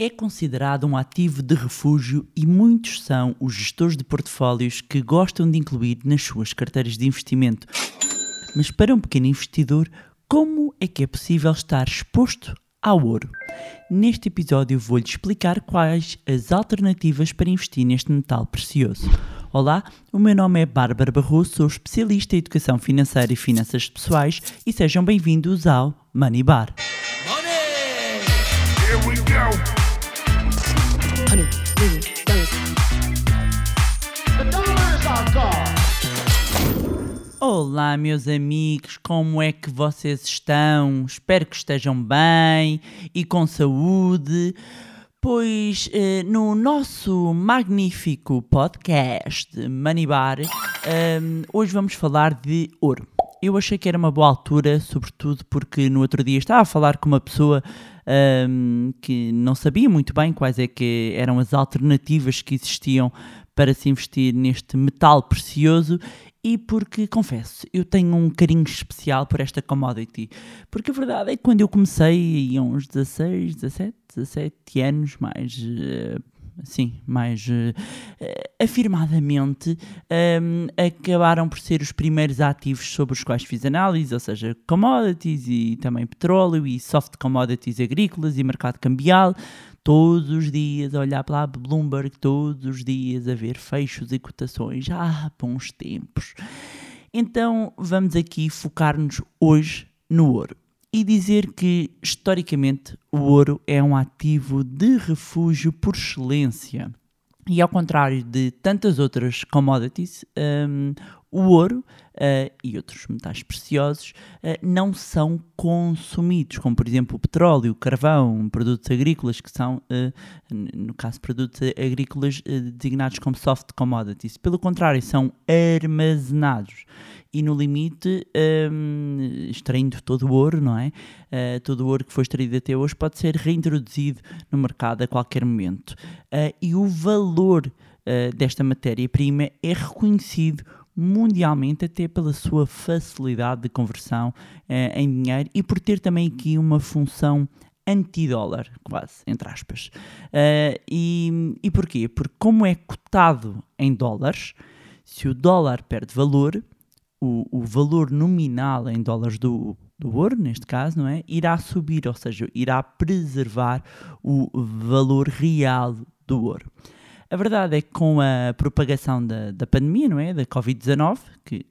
é considerado um ativo de refúgio e muitos são os gestores de portfólios que gostam de incluir nas suas carteiras de investimento. Mas para um pequeno investidor, como é que é possível estar exposto ao ouro? Neste episódio vou-lhe explicar quais as alternativas para investir neste metal precioso. Olá, o meu nome é Bárbara Barroso, sou especialista em educação financeira e finanças pessoais e sejam bem-vindos ao Money Bar. Olá, meus amigos, como é que vocês estão? Espero que estejam bem e com saúde. Pois eh, no nosso magnífico podcast Money Bar, eh, hoje vamos falar de ouro. Eu achei que era uma boa altura, sobretudo porque no outro dia estava a falar com uma pessoa eh, que não sabia muito bem quais é que eram as alternativas que existiam para se investir neste metal precioso e porque, confesso, eu tenho um carinho especial por esta commodity. Porque a verdade é que quando eu comecei, há uns 16, 17, 17 anos, mais. Assim, mais uh, afirmadamente, um, acabaram por ser os primeiros ativos sobre os quais fiz análise, ou seja, commodities e também petróleo e soft commodities agrícolas e mercado cambial todos os dias a olhar para a Bloomberg, todos os dias a ver fechos e cotações. Ah, bons tempos. Então vamos aqui focar-nos hoje no ouro e dizer que, historicamente, o ouro é um ativo de refúgio por excelência. E ao contrário de tantas outras commodities, um, o ouro uh, e outros metais preciosos uh, não são consumidos, como por exemplo o petróleo, o carvão, produtos agrícolas, que são, uh, no caso, produtos agrícolas designados como soft commodities. Pelo contrário, são armazenados e no limite, um, extraindo todo o ouro, não é? Uh, todo o ouro que foi extraído até hoje pode ser reintroduzido no mercado a qualquer momento. Uh, e o valor desta matéria-prima é reconhecido mundialmente até pela sua facilidade de conversão em dinheiro e por ter também aqui uma função anti-dólar, quase, entre aspas. e, e porquê? Porque como é cotado em dólares, se o dólar perde valor, o, o valor nominal em dólares do, do ouro, neste caso, não é? Irá subir, ou seja, irá preservar o valor real do ouro. A verdade é que com a propagação da, da pandemia, não é? Da Covid-19, que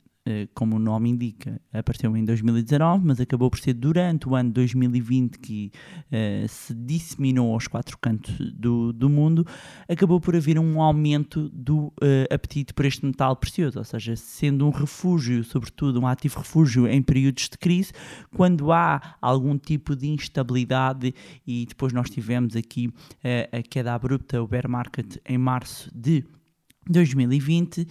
como o nome indica, apareceu em 2019, mas acabou por ser durante o ano 2020 que uh, se disseminou aos quatro cantos do, do mundo, acabou por haver um aumento do uh, apetite por este metal precioso, ou seja, sendo um refúgio, sobretudo um ativo refúgio em períodos de crise, quando há algum tipo de instabilidade, e depois nós tivemos aqui uh, a queda abrupta, o bear market, em março de 2020, uh,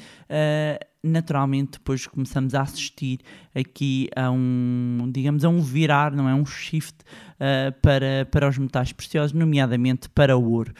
naturalmente depois começamos a assistir aqui a um, digamos, a um virar, não é? Um shift uh, para, para os metais preciosos, nomeadamente para o ouro.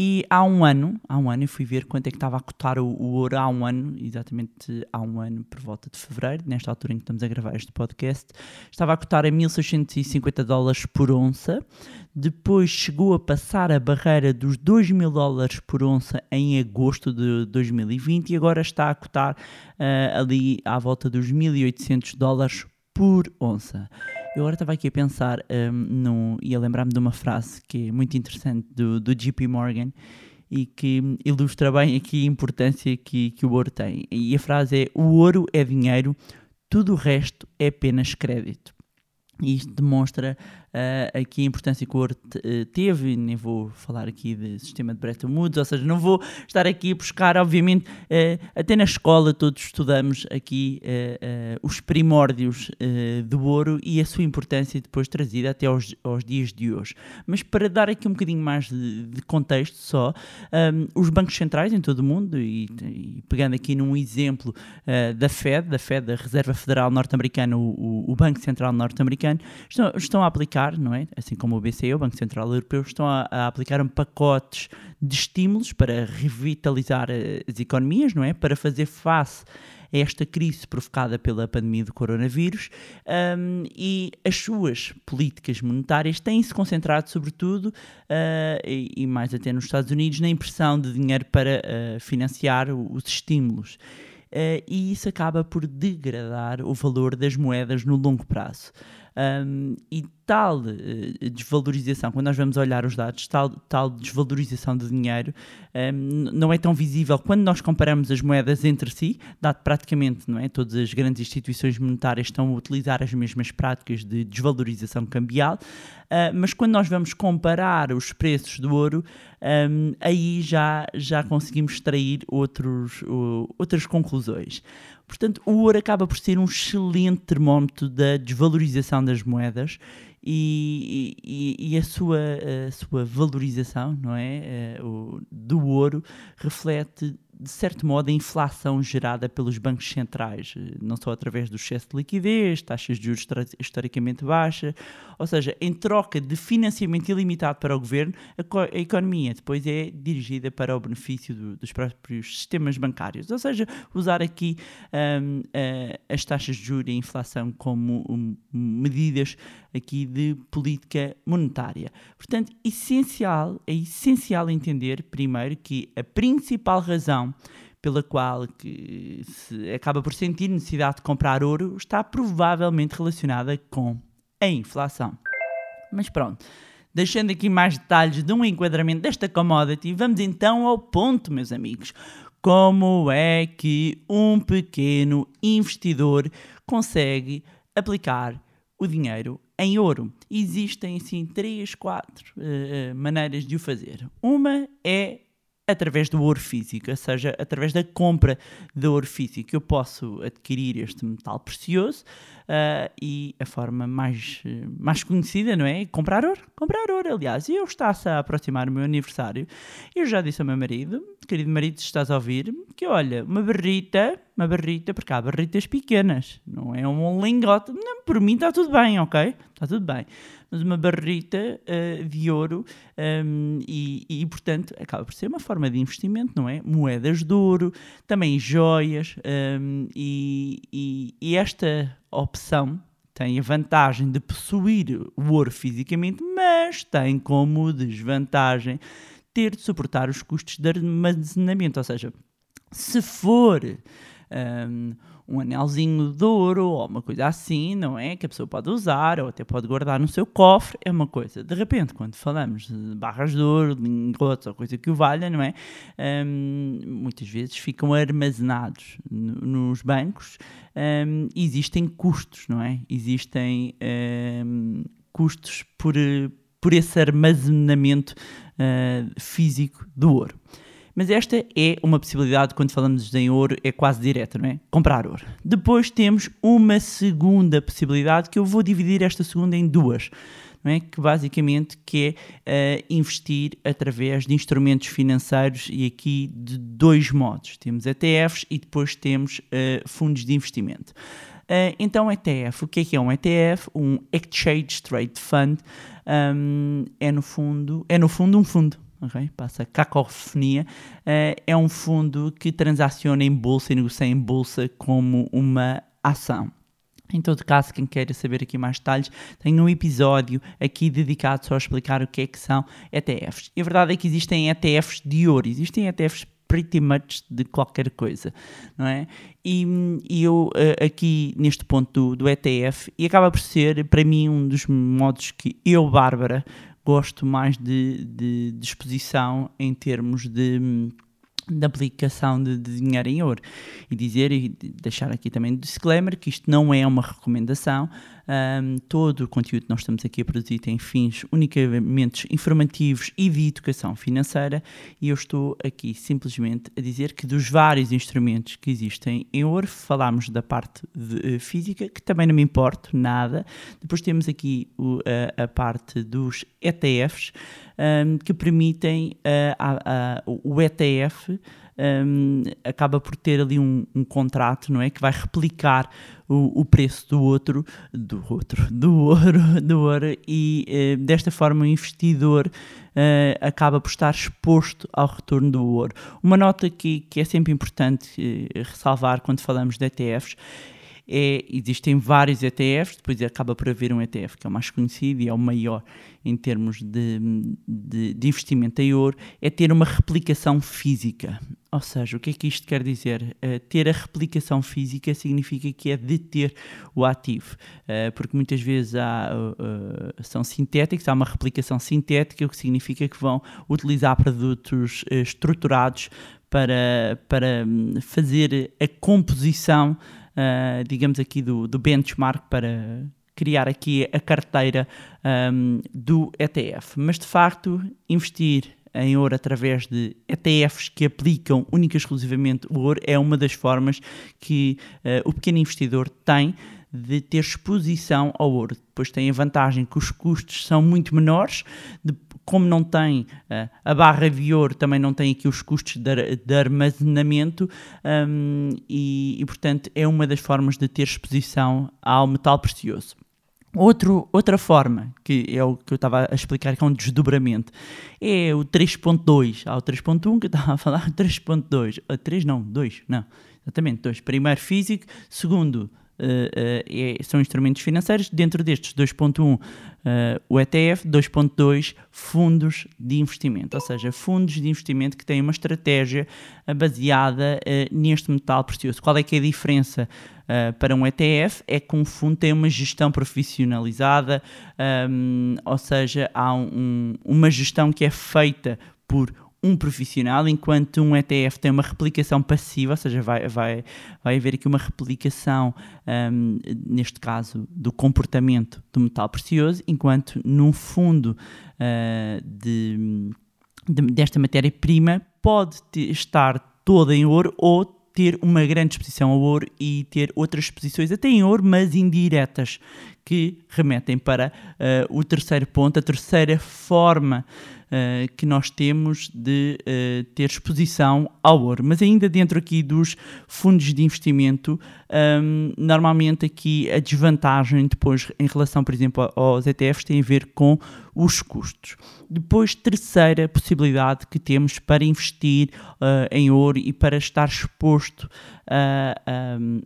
E há um ano, há um ano, eu fui ver quanto é que estava a cotar o, o, ouro há um ano, exatamente há um ano, por volta de fevereiro, nesta altura em que estamos a gravar este podcast, estava a cotar a 1650 dólares por onça, depois chegou a passar a barreira dos 2 mil dólares por onça em agosto de 2020 e agora está a cotar uh, ali à volta dos 1800 dólares por onça. Eu agora estava aqui a pensar um, no, e a lembrar-me de uma frase que é muito interessante do, do JP Morgan e que ilustra bem aqui a importância que, que o ouro tem. E a frase é: O ouro é dinheiro, tudo o resto é apenas crédito. E isto demonstra uh, aqui a importância que o ouro uh, teve, nem vou falar aqui de sistema de Bretton Woods, ou seja, não vou estar aqui a buscar, obviamente, uh, até na escola todos estudamos aqui os primórdios do ouro e a sua importância depois trazida até aos, aos dias de hoje. Mas para dar aqui um bocadinho mais de, de contexto só, um, os bancos centrais em todo o mundo, e, e pegando aqui num exemplo da Fed, da Fed, da Reserva Federal Norte-Americana, o, o Banco Central Norte-Americano, estão, estão a aplicar aplicar, não é? Assim como o BCE, o Banco Central Europeu, estão a, a aplicar um pacotes de estímulos para revitalizar eh, as economias, não é? Para fazer face a esta crise provocada pela pandemia do coronavírus um, e as suas políticas monetárias têm-se concentrado, sobretudo, uh, e, e, mais até nos Estados Unidos, na impressão de dinheiro para uh, financiar os estímulos. Uh, e isso acaba por degradar o valor das moedas no longo prazo. Um, e tal uh, desvalorização, quando nós vamos olhar os dados, tal, tal desvalorização de dinheiro um, não é tão visível quando nós comparamos as moedas entre si, dado praticamente não é, todas as grandes instituições monetárias estão a utilizar as mesmas práticas de desvalorização cambial, uh, mas quando nós vamos comparar os preços do ouro, um, aí já, já conseguimos extrair outros, uh, outras conclusões. Portanto, o ouro acaba por ser um excelente termómetro da desvalorização das moedas e, e, e a, sua, a sua valorização não é? Eh, o, do ouro reflete de certo modo, a inflação gerada pelos bancos centrais, eh, não só através do excesso de liquidez, taxas de juros historicamente baixas, ou seja, em troca de financiamento ilimitado para o governo, a, economia depois é dirigida para o benefício do, dos próprios sistemas bancários, ou seja, usar aqui um, uh, as taxas de juros e a inflação como um, medidas aqui de política monetária. Portanto, essencial, é essencial entender primeiro que a principal razão pela qual que se acaba por sentir necessidade de comprar ouro está provavelmente relacionada com a inflação. Mas pronto, deixando aqui mais detalhes de um enquadramento desta commodity, vamos então ao ponto, meus amigos. Como é que um pequeno investidor consegue aplicar o dinheiro em ouro? Existem assim três, quatro uh, maneiras de o fazer. Uma é através do ouro físico, ou seja, através da compra de ouro físico, eu posso adquirir este metal precioso uh, e a forma mais, mais conhecida, não é? Comprar ouro. Comprar ouro, aliás. E eu está-se a aproximar o meu aniversário. Eu já disse ao meu marido, querido marido, se estás a ouvir, que olha, uma barrita, uma barrita, porque há barritas pequenas, não é um lingote. Não, por mim está tudo bem, ok? Está tudo bem mas uma barrita uh, de ouro um, e, e, portanto, acaba por ser uma forma de investimento, não é? Moedas de ouro, também joias um, e, e, e esta opção tem a vantagem de possuir o ouro fisicamente, mas tem como desvantagem ter de suportar os custos de armazenamento. Ou seja, se for um, um anelzinho de ouro ou uma coisa assim, não é? Que a pessoa pode usar ou até pode guardar no seu cofre, é uma coisa. De repente, quando falamos de barras de ouro, lingotes ou coisa que o valha, não é? Um, muitas vezes ficam armazenados nos bancos. Um, existem custos, não é? Existem um, custos por, por esse armazenamento uh, físico do ouro. Mas esta é uma possibilidade, quando falamos em ouro, é quase direta, não é? Comprar ouro. Depois temos uma segunda possibilidade, que eu vou dividir esta segunda em duas. Não é? Que basicamente que é uh, investir através de instrumentos financeiros e aqui de dois modos. Temos ETFs e depois temos uh, fundos de investimento. Uh, então, ETF, o que é que é um ETF? Um Exchange Trade Fund um, é no fundo é no fundo um fundo okay? passa cacofonia, uh, é um fundo que transaciona em bolsa e negocia em bolsa como uma ação. Em todo caso, quem queira saber aqui mais detalhes, tem um episódio aqui dedicado só a explicar o que é que são ETFs. E a verdade é que existem ETFs de ouro, existem ETFs pretty much de qualquer coisa, não é? E, e eu uh, aqui neste ponto do, do, ETF, e acaba por ser para mim um dos modos que eu, Bárbara, gosto mais de, de, de exposição em termos de da aplicação de, de, dinheiro em ouro. E dizer e deixar aqui também um disclaimer que isto não é uma recomendação. Um, todo o conteúdo que nós estamos aqui a produzir tem fins unicamente informativos e de educação financeira e eu estou aqui simplesmente a dizer que dos vários instrumentos que existem em ouro, falámos da parte de, uh, física, que também não me importa nada. Depois temos aqui o, a, a parte dos ETFs, um, que permitem uh, a, a, o ETF um, acaba por ter ali um, um, contrato, não é? Que vai replicar o, o, preço do outro, do outro, do ouro, do ouro e uh, desta forma o investidor uh, acaba por estar exposto ao retorno do ouro. Uma nota que, que é sempre importante uh, ressalvar quando falamos de ETFs é, existem vários ETFs, depois acaba por haver um ETF que é o mais conhecido e é o maior em termos de, de, de, investimento em ouro, é ter uma replicação física. Ou seja, o que é que isto quer dizer? Uh, ter a replicação física significa que é deter o ativo, uh, porque muitas vezes há, uh, são sintéticos, há uma replicação sintética, o que significa que vão utilizar produtos estruturados para, para hum, fazer a composição uh, digamos aqui, do, do benchmark para criar aqui a carteira um, do ETF. Mas de facto, investir em ouro através de ETFs que aplicam única e exclusivamente o ouro é uma das formas que uh, o pequeno investidor tem de ter exposição ao ouro. Depois tem a vantagem que os custos são muito menores, de, como não tem uh, a barra de ouro, também não tem aqui os custos de, de armazenamento um, e, e, portanto, é uma das formas de ter exposição ao metal precioso. Outro, outra forma, que é o que eu estava a explicar, que é um desdobramento, é o 3.2. Há o 3.1 que eu estava a falar, 3.2. 3 não, 2, não, exatamente, 2. Primeiro físico, segundo Uh, é, são instrumentos financeiros. Dentro destes 2.1, uh, o ETF, 2.2, fundos de investimento, ou seja, fundos de investimento que têm uma estratégia baseada neste metal precioso. Qual é que é a diferença? Uh, para um ETF é que um fundo tem uma gestão profissionalizada, um, ou seja, há um, uma gestão que é feita por um profissional, enquanto um ETF tem uma replicação passiva, ou seja, vai, vai, vai haver aqui uma replicação, um, neste caso, do comportamento do metal precioso, enquanto num fundo uh, de, de, desta matéria-prima pode ter, estar toda em ouro ou ter uma grande exposição ao ouro e ter outras exposições até em ouro, mas indiretas, que remetem para uh, o terceiro ponto, a terceira forma uh, que nós temos de uh, ter exposição ao ouro. Mas ainda dentro aqui dos fundos de investimento, um, normalmente aqui a desvantagem depois em relação, por exemplo, aos ETFs tem a ver com os custos. Depois, terceira possibilidade que temos para investir uh, em ouro e para estar exposto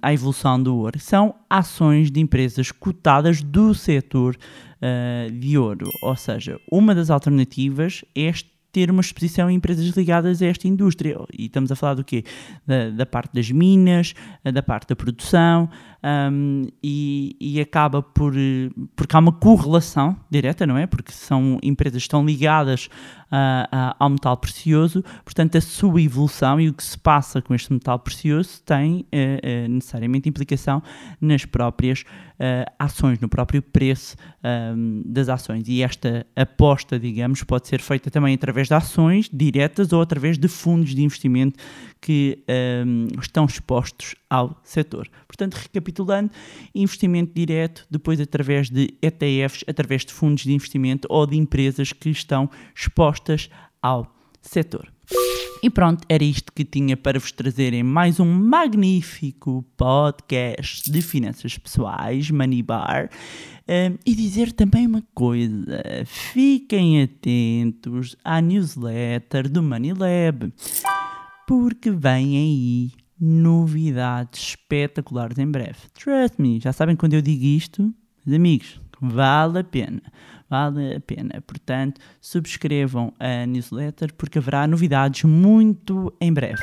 à evolução do ouro são ações de empresas cotadas do setor uh, de ouro. Ou seja, uma das alternativas é ter uma exposição em empresas ligadas a esta indústria. E estamos a falar do quê? Da, da parte das minas, da parte da produção, um, e, e, acaba por. porque há uma correlação direta, não é? Porque são empresas que estão ligadas uh, uh, ao metal precioso, portanto, a sua evolução e o que se passa com este metal precioso tem uh, necessariamente implicação nas próprias ações, no próprio preço um, das ações. E esta aposta, digamos, pode ser feita também através de ações diretas ou através de fundos de investimento que um, estão expostos ao setor. Portanto, recapitulando, investimento direto, depois através de ETFs, através de fundos de investimento ou de empresas que estão expostas ao setor. E pronto, era isto que tinha para vos trazer em mais um magnífico podcast de finanças pessoais, Money Bar. Um, e dizer também uma coisa: fiquem atentos à newsletter do Money Lab porque vem aí novidades espetaculares em breve. Trust me, já sabem quando eu digo isto, meus amigos, vale a pena. Vale a pena. Portanto, subscrevam a newsletter porque haverá novidades muito em breve.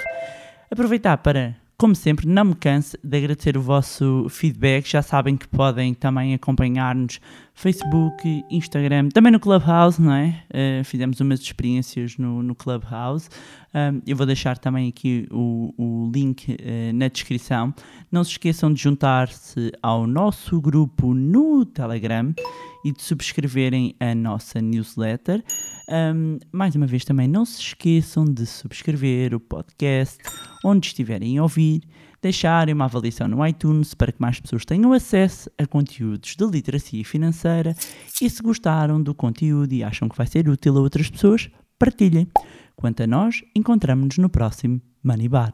Aproveitar para como sempre, não me canso de agradecer o vosso feedback. Já sabem que podem também acompanhar-nos Facebook, Instagram, também no Clubhouse, não é? Uh, fizemos umas experiências no, no Clubhouse. Um, eu vou deixar também aqui o, o link uh, na descrição. Não se esqueçam de juntar-se ao nosso grupo no Telegram e de subscreverem a nossa newsletter. Um, mais uma vez, também não se esqueçam de subscrever o podcast onde estiverem a ouvir, deixarem uma avaliação no iTunes para que mais pessoas tenham acesso a conteúdos de literacia financeira e se gostaram do conteúdo e acham que vai ser útil a outras pessoas, partilhem. Quanto a nós, encontramos-nos no próximo Money Bar.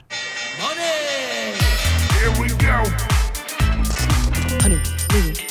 Here we go. honey,